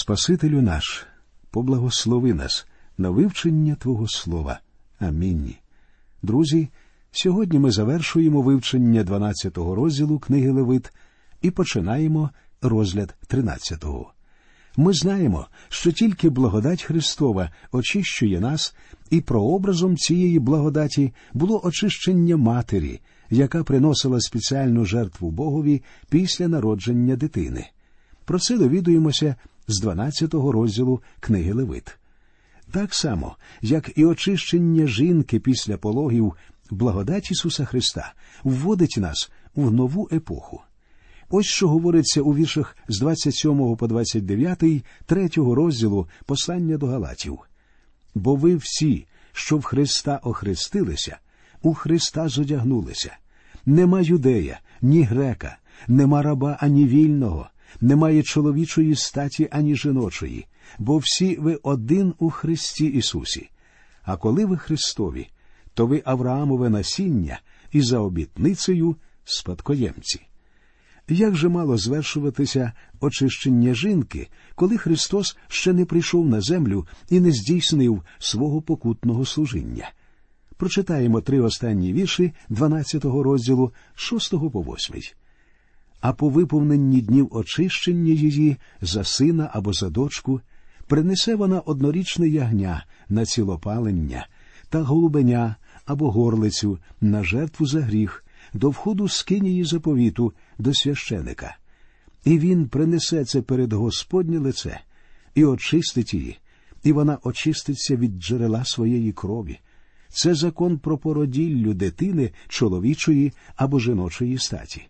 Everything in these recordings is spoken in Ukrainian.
Спасителю наш, поблагослови нас на вивчення Твого Слова. Амінь. Друзі, сьогодні ми завершуємо вивчення 12-го розділу книги Левит і починаємо розгляд 13-го. Ми знаємо, що тільки благодать Христова очищує нас, і прообразом цієї благодаті було очищення матері, яка приносила спеціальну жертву Богові після народження дитини. Про це довідуємося з 12-го розділу книги Левит. Так само, як і очищення жінки після пологів, благодать Ісуса Христа вводить нас в нову епоху. Ось що говориться у віршах з 27 по 29 третього розділу послання до Галатів. Бо ви всі, що в Христа охрестилися, у Христа зодягнулися. Нема юдея, ні грека, нема раба ані вільного, немає чоловічої статі ані жіночої, бо всі ви один у Христі Ісусі. А коли ви Христові, то ви Авраамове насіння і за обітницею спадкоємці. Як же мало звершуватися очищення жінки, коли Христос ще не прийшов на землю і не здійснив свого покутного служіння? Прочитаємо три останні вірші 12-го розділу 6 по 8. А по виповненні днів очищення її за сина або за дочку принесе вона однорічне ягня на цілопалення та голубеня або горлицю на жертву за гріх до входу скинії заповіту до священика. І він принесе це перед Господнє лице і очистить її, і вона очиститься від джерела своєї крові. Це закон про породіллю дитини чоловічої або жіночої статі.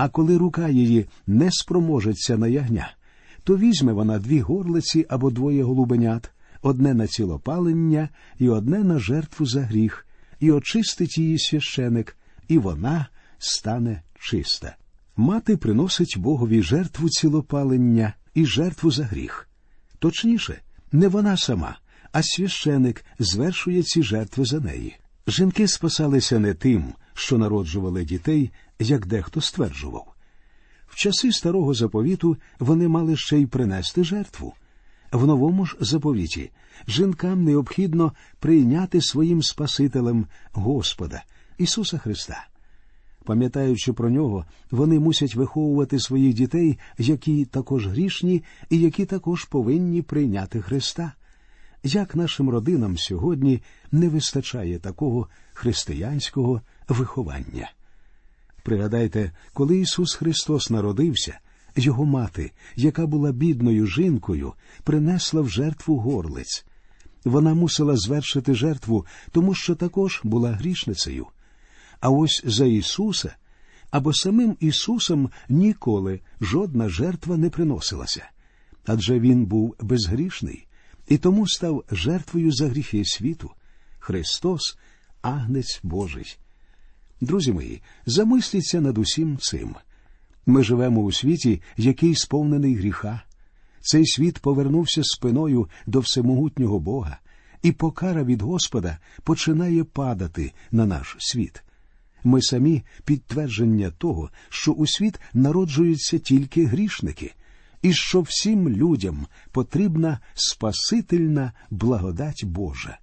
А коли рука її не спроможеться на ягня, то візьме вона дві горлиці або двоє голубенят, одне на цілопалення і одне на жертву за гріх, і очистить її священик, і вона стане чиста. Мати приносить Богові жертву цілопалення і жертву за гріх. Точніше, не вона сама, а священик звершує ці жертви за неї. Жінки спасалися не тим, що народжували дітей, як дехто стверджував. В часи старого заповіту вони мали ще й принести жертву. В новому ж заповіті жінкам необхідно прийняти своїм Спасителем Господа Ісуса Христа. Пам'ятаючи про нього, вони мусять виховувати своїх дітей, які також грішні і які також повинні прийняти Христа. Як нашим родинам сьогодні не вистачає такого християнського виховання? Пригадайте, коли Ісус Христос народився, його мати, яка була бідною жінкою, принесла в жертву горлиць. Вона мусила звершити жертву, тому що також була грішницею. А ось за Ісуса або самим Ісусом ніколи жодна жертва не приносилася, адже Він був безгрішний і тому став жертвою за гріхи світу. Христос, агнець Божий. Друзі мої, замисліться над усім цим. Ми живемо у світі, який сповнений гріха. Цей світ повернувся спиною до всемогутнього Бога, і покара від Господа починає падати на наш світ. Ми самі підтвердження того, що у світ народжуються тільки грішники, і що всім людям потрібна спасительна благодать Божа.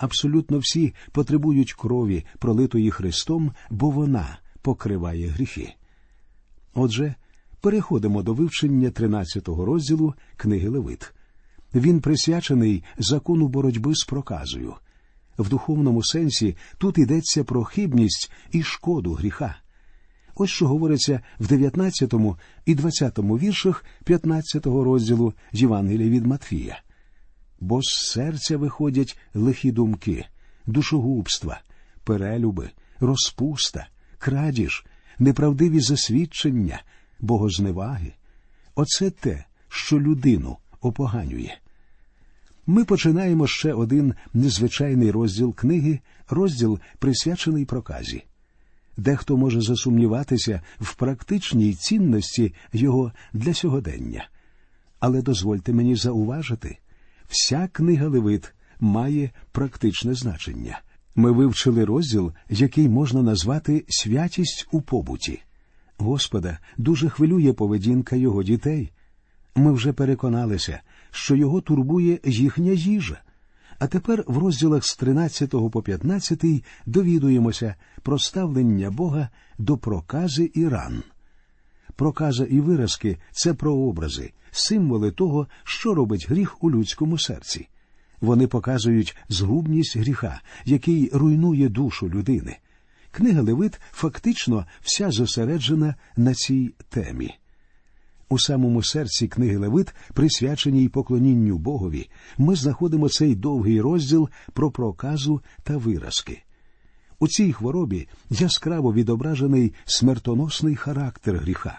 Абсолютно всі потребують крові, пролитої Христом, бо вона покриває гріхи. Отже, переходимо до вивчення 13-го розділу книги Левит. Він присвячений закону боротьби з проказою. В духовному сенсі тут йдеться про хибність і шкоду гріха. Ось що говориться в 19 і 20 віршах 15 розділу Євангелія від Матфія. Бо з серця виходять лихі думки, душогубства, перелюби, розпуста, крадіж, неправдиві засвідчення, богозневаги. Оце те, що людину опоганює. Ми починаємо ще один незвичайний розділ книги, розділ присвячений проказі. Дехто може засумніватися в практичній цінності його для сьогодення. Але дозвольте мені зауважити, вся книга Левит має практичне значення. Ми вивчили розділ, який можна назвати святість у побуті. Господа дуже хвилює поведінка його дітей. Ми вже переконалися, що його турбує їхня їжа. А тепер в розділах з 13 по 15 довідуємося про ставлення Бога до прокази і ран. Проказа і виразки це прообрази, символи того, що робить гріх у людському серці. Вони показують згубність гріха, який руйнує душу людини. Книга Левит фактично вся зосереджена на цій темі. У самому серці книги Левит, присвяченій поклонінню Богові, ми знаходимо цей довгий розділ про проказу та виразки. У цій хворобі яскраво відображений смертоносний характер гріха.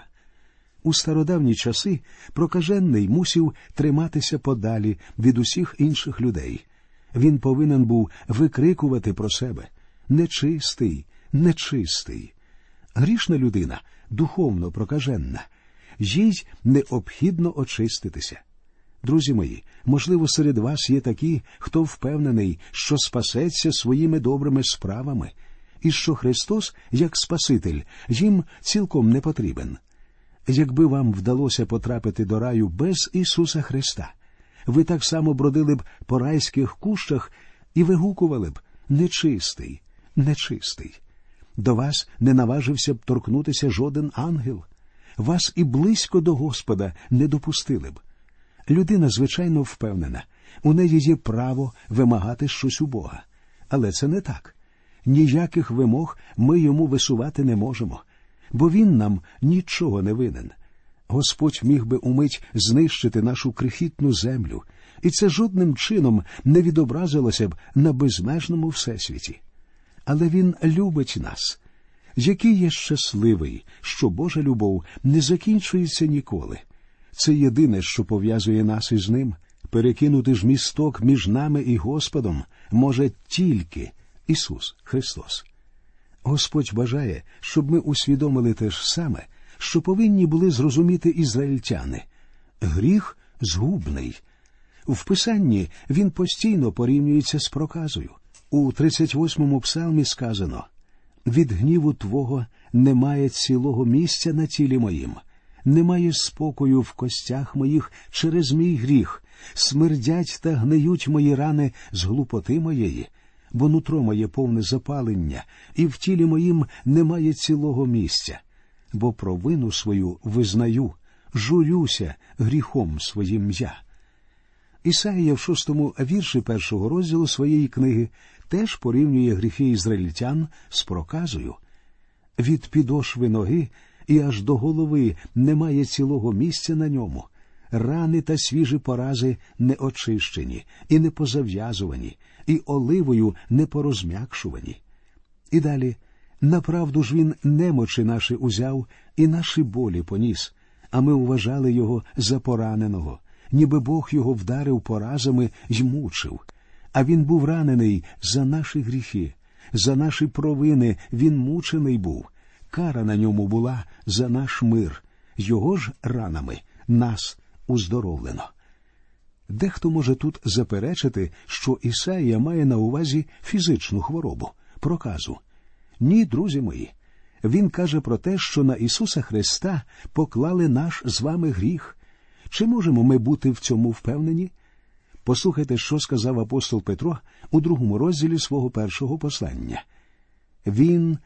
У стародавні часи прокажений мусів триматися подалі від усіх інших людей. Він повинен був викрикувати про себе нечистий, нечистий. Грішна людина духовно прокаженна, їй необхідно очиститися. Друзі мої, можливо, серед вас є такі, хто впевнений, що спасеться своїми добрими справами, і що Христос, як Спаситель, їм цілком не потрібен. Якби вам вдалося потрапити до раю без Ісуса Христа, ви так само бродили б по райських кущах і вигукували б нечистий, нечистий. До вас не наважився б торкнутися жоден ангел, вас і близько до Господа не допустили б. Людина, звичайно, впевнена, у неї є право вимагати щось у Бога. Але це не так. Ніяких вимог ми йому висувати не можемо бо він нам нічого не винен. Господь міг би умить знищити нашу крихітну землю, і це жодним чином не відобразилося б на безмежному всесвіті. Але Він любить нас. Який є щасливий, що Божа любов не закінчується ніколи. Це єдине, що пов'язує нас із ним. Перекинути ж місток між нами і Господом може тільки Ісус Христос. Господь бажає, щоб ми усвідомили те ж саме, що повинні були зрозуміти ізраїльтяни. Гріх згубний. В Писанні він постійно порівнюється з проказою. У 38-му псалмі сказано від гніву Твого немає цілого місця на тілі моїм, немає спокою в костях моїх через мій гріх, смердять та гниють мої рани з глупоти моєї бо нутро моє повне запалення, і в тілі моїм немає цілого місця, бо провину свою визнаю, журюся гріхом своїм я. Ісаїя в шостому вірші першого розділу своєї книги теж порівнює гріхи ізраїльтян з проказою. Від підошви ноги і аж до голови немає цілого місця на ньому. Рани та свіжі порази не очищені і не позав'язувані, і оливою не порозм'якшувані. І далі направду ж він немочі наші узяв і наші болі поніс, а ми вважали його за пораненого, ніби Бог його вдарив поразами й мучив. А він був ранений за наші гріхи, за наші провини він мучений був. Кара на ньому була за наш мир, його ж ранами нас уздоровлено. Дехто може тут заперечити, що Ісаїя має на увазі фізичну хворобу, проказу. Ні, друзі мої. Він каже про те, що на Ісуса Христа поклали наш з вами гріх. Чи можемо ми бути в цьому впевнені? Послухайте, що сказав апостол Петро у другому розділі свого першого послання. Він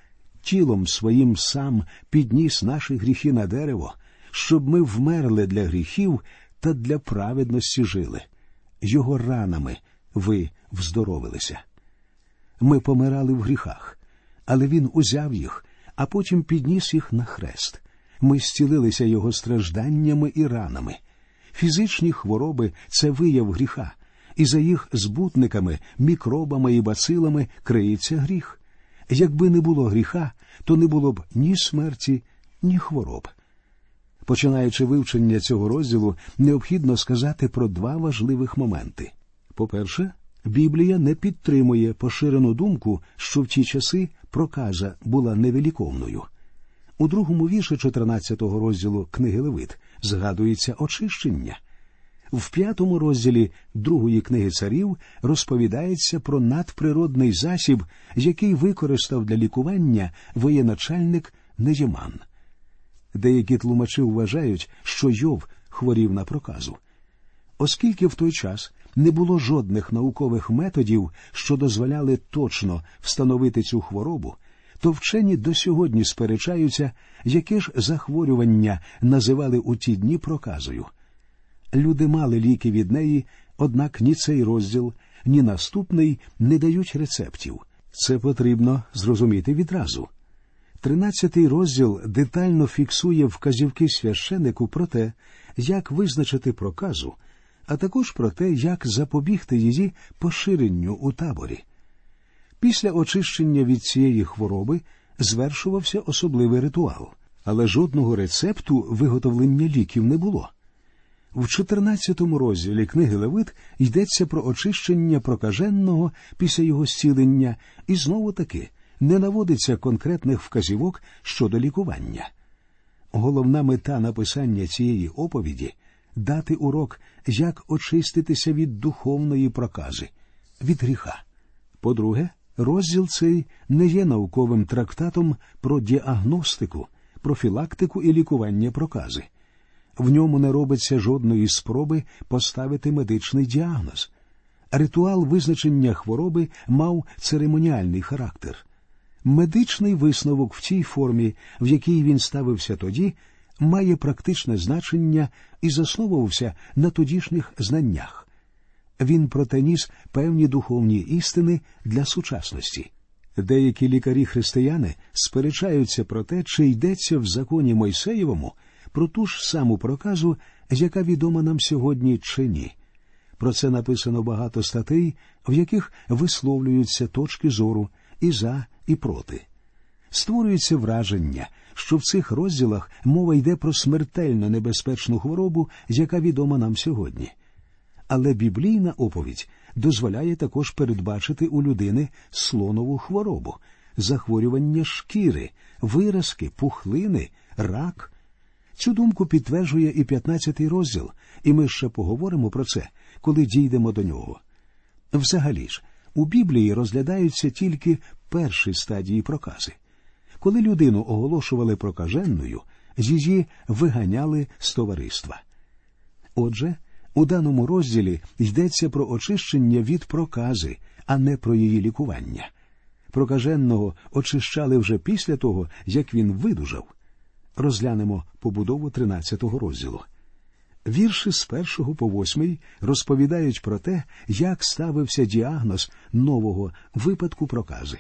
тілом своїм сам підніс наші гріхи на дерево, щоб ми вмерли для гріхів та для праведності жили. Його ранами ви вздоровилися. Ми помирали в гріхах, але Він узяв їх, а потім підніс їх на хрест. Ми зцілилися його стражданнями і ранами. Фізичні хвороби це вияв гріха, і за їх збутниками, мікробами і бацилами криється гріх. Якби не було гріха, то не було б ні смерті, ні хвороб. Починаючи вивчення цього розділу, необхідно сказати про два важливих моменти. По-перше, Біблія не підтримує поширену думку, що в ті часи проказа була невеликовною. У другому вірші 14-го розділу книги Левит згадується очищення. В п'ятому розділі другої книги царів розповідається про надприродний засіб, який використав для лікування воєначальник Неєман. Деякі тлумачі вважають, що Йов хворів на проказу. Оскільки в той час не було жодних наукових методів, що дозволяли точно встановити цю хворобу, то вчені до сьогодні сперечаються, яке ж захворювання називали у ті дні проказою. Люди мали ліки від неї, однак ні цей розділ, ні наступний не дають рецептів. Це потрібно зрозуміти відразу. Тринадцятий розділ детально фіксує вказівки священику про те, як визначити проказу, а також про те, як запобігти її поширенню у таборі. Після очищення від цієї хвороби звершувався особливий ритуал, але жодного рецепту виготовлення ліків не було. В 14 розділі книги Левит йдеться про очищення прокаженого після його зцілення, і знову таки не наводиться конкретних вказівок щодо лікування. Головна мета написання цієї оповіді дати урок, як очиститися від духовної прокази, від гріха. По-друге, розділ цей не є науковим трактатом про діагностику, профілактику і лікування прокази. В ньому не робиться жодної спроби поставити медичний діагноз. Ритуал визначення хвороби мав церемоніальний характер. Медичний висновок в тій формі, в якій він ставився тоді, має практичне значення і засновувався на тодішніх знаннях. Він протеніс певні духовні істини для сучасності. Деякі лікарі християни сперечаються про те, чи йдеться в законі Мойсеєвому про ту ж саму проказу, яка відома нам сьогодні чи ні. Про це написано багато статей, в яких висловлюються точки зору і за, і проти. Створюється враження, що в цих розділах мова йде про смертельно небезпечну хворобу, яка відома нам сьогодні. Але біблійна оповідь дозволяє також передбачити у людини слонову хворобу, захворювання шкіри, виразки, пухлини, рак. Цю думку підтверджує і 15-й розділ, і ми ще поговоримо про це, коли дійдемо до нього. Взагалі ж, у Біблії розглядаються тільки перші стадії прокази. Коли людину оголошували прокаженною, її виганяли з товариства. Отже, у даному розділі йдеться про очищення від прокази, а не про її лікування. Прокаженного очищали вже після того, як він видужав. Розглянемо побудову 13-го розділу. Вірші з першого по восьмий розповідають про те, як ставився діагноз нового випадку прокази.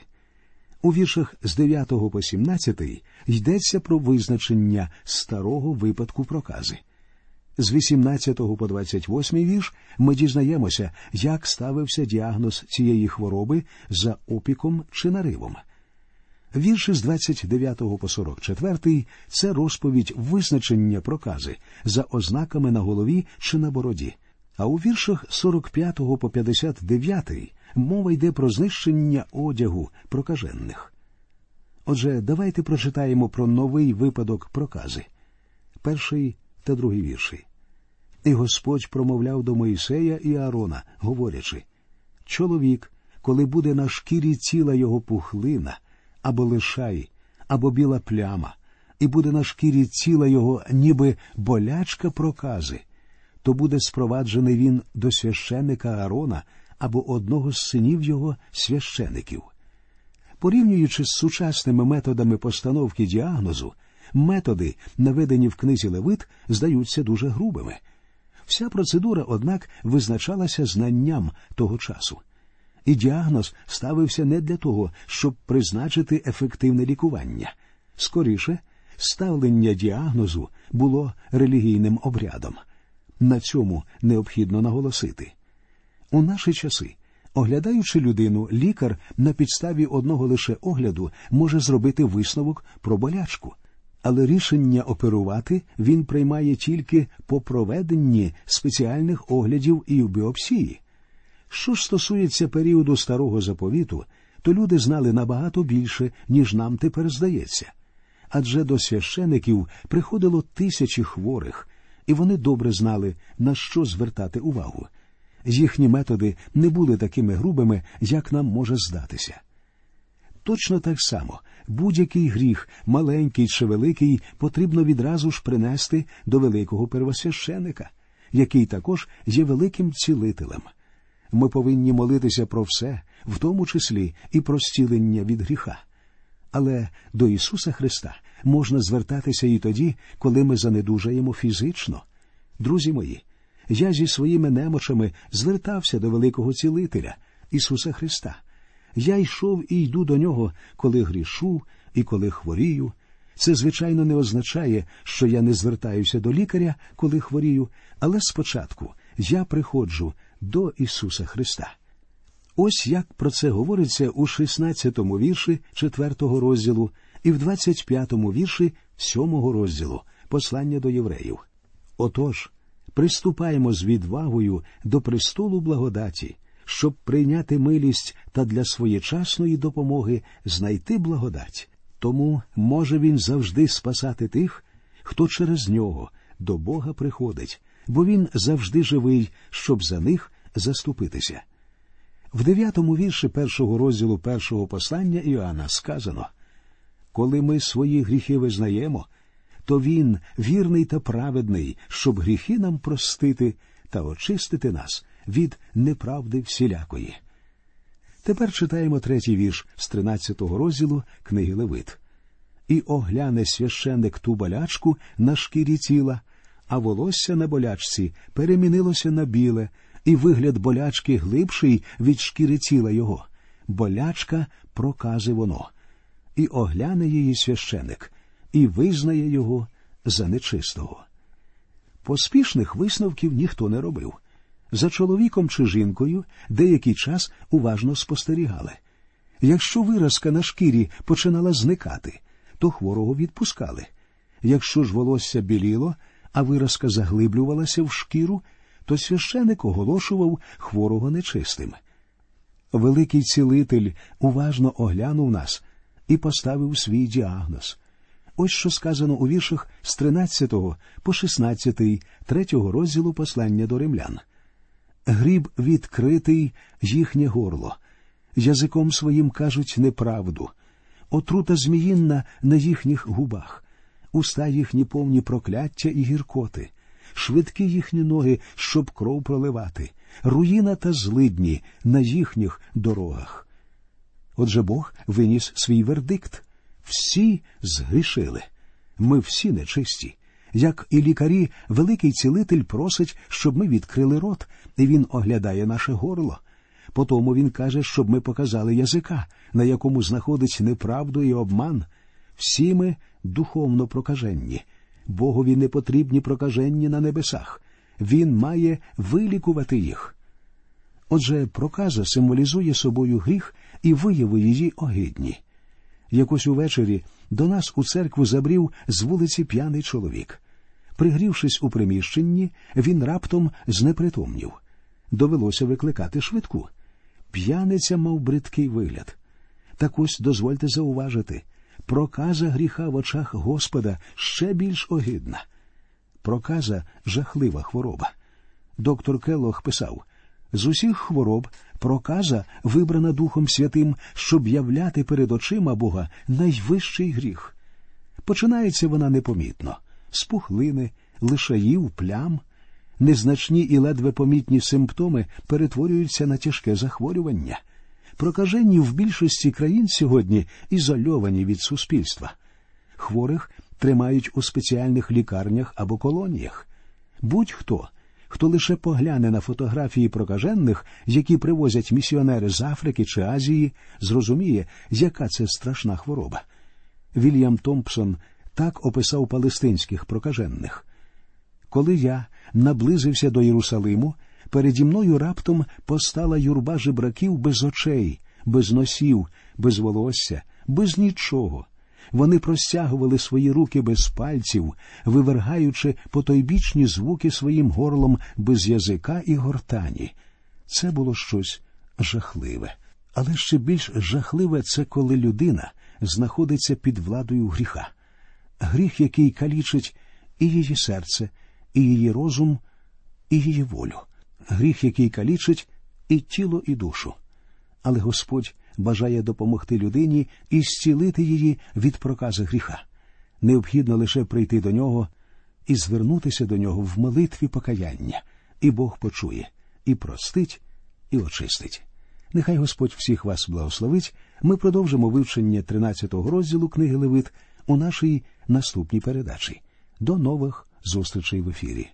У віршах з 9 по 17 йдеться про визначення старого випадку прокази. З 18 по 28 вірш ми дізнаємося, як ставився діагноз цієї хвороби за опіком чи наривом. Вірші з 29 по 44 – це розповідь визначення прокази за ознаками на голові чи на бороді. А у віршах 45 по 59 мова йде про знищення одягу прокажених. Отже, давайте прочитаємо про новий випадок прокази. Перший та другий вірші. І Господь промовляв до Моїсея і Аарона, говорячи Чоловік, коли буде на шкірі ціла його пухлина, або лишай, або біла пляма, і буде на шкірі ціла його, ніби болячка прокази, то буде спроваджений він до священика Аарона або одного з синів його священиків. Порівнюючи з сучасними методами постановки діагнозу, методи, наведені в книзі Левит, здаються дуже грубими. Вся процедура, однак, визначалася знанням того часу. І діагноз ставився не для того, щоб призначити ефективне лікування. Скоріше, ставлення діагнозу було релігійним обрядом. На цьому необхідно наголосити. У наші часи, оглядаючи людину, лікар на підставі одного лише огляду може зробити висновок про болячку, але рішення оперувати він приймає тільки по проведенні спеціальних оглядів і біопсії. Що ж стосується періоду старого заповіту, то люди знали набагато більше, ніж нам тепер здається. Адже до священиків приходило тисячі хворих, і вони добре знали, на що звертати увагу. Їхні методи не були такими грубими, як нам може здатися. Точно так само будь-який гріх, маленький чи великий, потрібно відразу ж принести до великого первосвященика, який також є великим цілителем. Ми повинні молитися про все, в тому числі і про зцілення від гріха. Але до Ісуса Христа можна звертатися і тоді, коли ми занедужаємо фізично. Друзі мої, я зі своїми немочами звертався до великого цілителя Ісуса Христа. Я йшов і йду до нього, коли грішу і коли хворію. Це, звичайно, не означає, що я не звертаюся до лікаря, коли хворію, але спочатку я приходжу до Ісуса Христа. Ось як про це говориться у 16-му вірші 4-го розділу і в 25-му вірші 7-го розділу послання до євреїв. Отож, приступаємо з відвагою до престолу благодаті, щоб прийняти милість та для своєчасної допомоги знайти благодать. Тому може він завжди спасати тих, хто через нього до Бога приходить, бо він завжди живий, щоб за них заступитися. В дев'ятому вірші першого розділу першого послання Іоанна сказано Коли ми свої гріхи визнаємо, то він вірний та праведний, щоб гріхи нам простити та очистити нас від неправди всілякої. Тепер читаємо третій вірш з 13-го розділу книги Левит. І огляне священник ту болячку на шкірі тіла, а волосся на болячці перемінилося на біле, і вигляд болячки глибший від шкіри тіла його. Болячка прокази воно, і огляне її священик, і визнає його за нечистого. Поспішних висновків ніхто не робив. За чоловіком чи жінкою деякий час уважно спостерігали. Якщо виразка на шкірі починала зникати, то хворого відпускали. Якщо ж волосся біліло, а виразка заглиблювалася в шкіру, то священик оголошував хворого нечистим. Великий цілитель уважно оглянув нас і поставив свій діагноз. Ось що сказано у віршах з 13 по 16 третього розділу послання до римлян. Гріб відкритий їхнє горло, язиком своїм кажуть неправду, отрута зміїнна на їхніх губах, уста їхні повні прокляття і гіркоти, швидкі їхні ноги, щоб кров проливати, руїна та злидні на їхніх дорогах. Отже Бог виніс свій вердикт всі згрішили. Ми всі нечисті. Як і лікарі, великий цілитель просить, щоб ми відкрили рот, і він оглядає наше горло. Потому він каже, щоб ми показали язика, на якому знаходить неправду і обман. Всі ми духовно прокаженні. Богові не потрібні прокаженні на небесах. Він має вилікувати їх. Отже, проказа символізує собою гріх і вияви її огидні. Якось увечері до нас у церкву забрів з вулиці п'яний чоловік. Пригрівшись у приміщенні, він раптом знепритомнів. Довелося викликати швидку. П'яниця мав бридкий вигляд. Так ось дозвольте зауважити проказа гріха в очах Господа ще більш огидна. Проказа жахлива хвороба. Доктор Келлох писав з усіх хвороб проказа вибрана Духом Святим, щоб являти перед очима Бога найвищий гріх. Починається вона непомітно з пухлини, лишаїв, плям. Незначні і ледве помітні симптоми перетворюються на тяжке захворювання. Прокажені в більшості країн сьогодні ізольовані від суспільства. Хворих тримають у спеціальних лікарнях або колоніях. Будь-хто, хто лише погляне на фотографії прокажених, які привозять місіонери з Африки чи Азії, зрозуміє, яка це страшна хвороба. Вільям Томпсон так описав палестинських прокажених. Коли я наблизився до Єрусалиму, переді мною раптом постала юрба жебраків без очей, без носів, без волосся, без нічого. Вони простягували свої руки без пальців, вивергаючи потойбічні звуки своїм горлом без язика і гортані. Це було щось жахливе. Але ще більш жахливе це коли людина знаходиться під владою гріха, гріх, який калічить і її серце, і її розум, і її волю, гріх, який калічить і тіло, і душу. Але Господь бажає допомогти людині і зцілити її від прокази гріха. Необхідно лише прийти до нього і звернутися до нього в молитві покаяння, і Бог почує, і простить, і очистить. Нехай Господь всіх вас благословить. Ми продовжимо вивчення 13-го розділу книги Левит у нашій наступній передачі. До нових зустрічей в ефірі.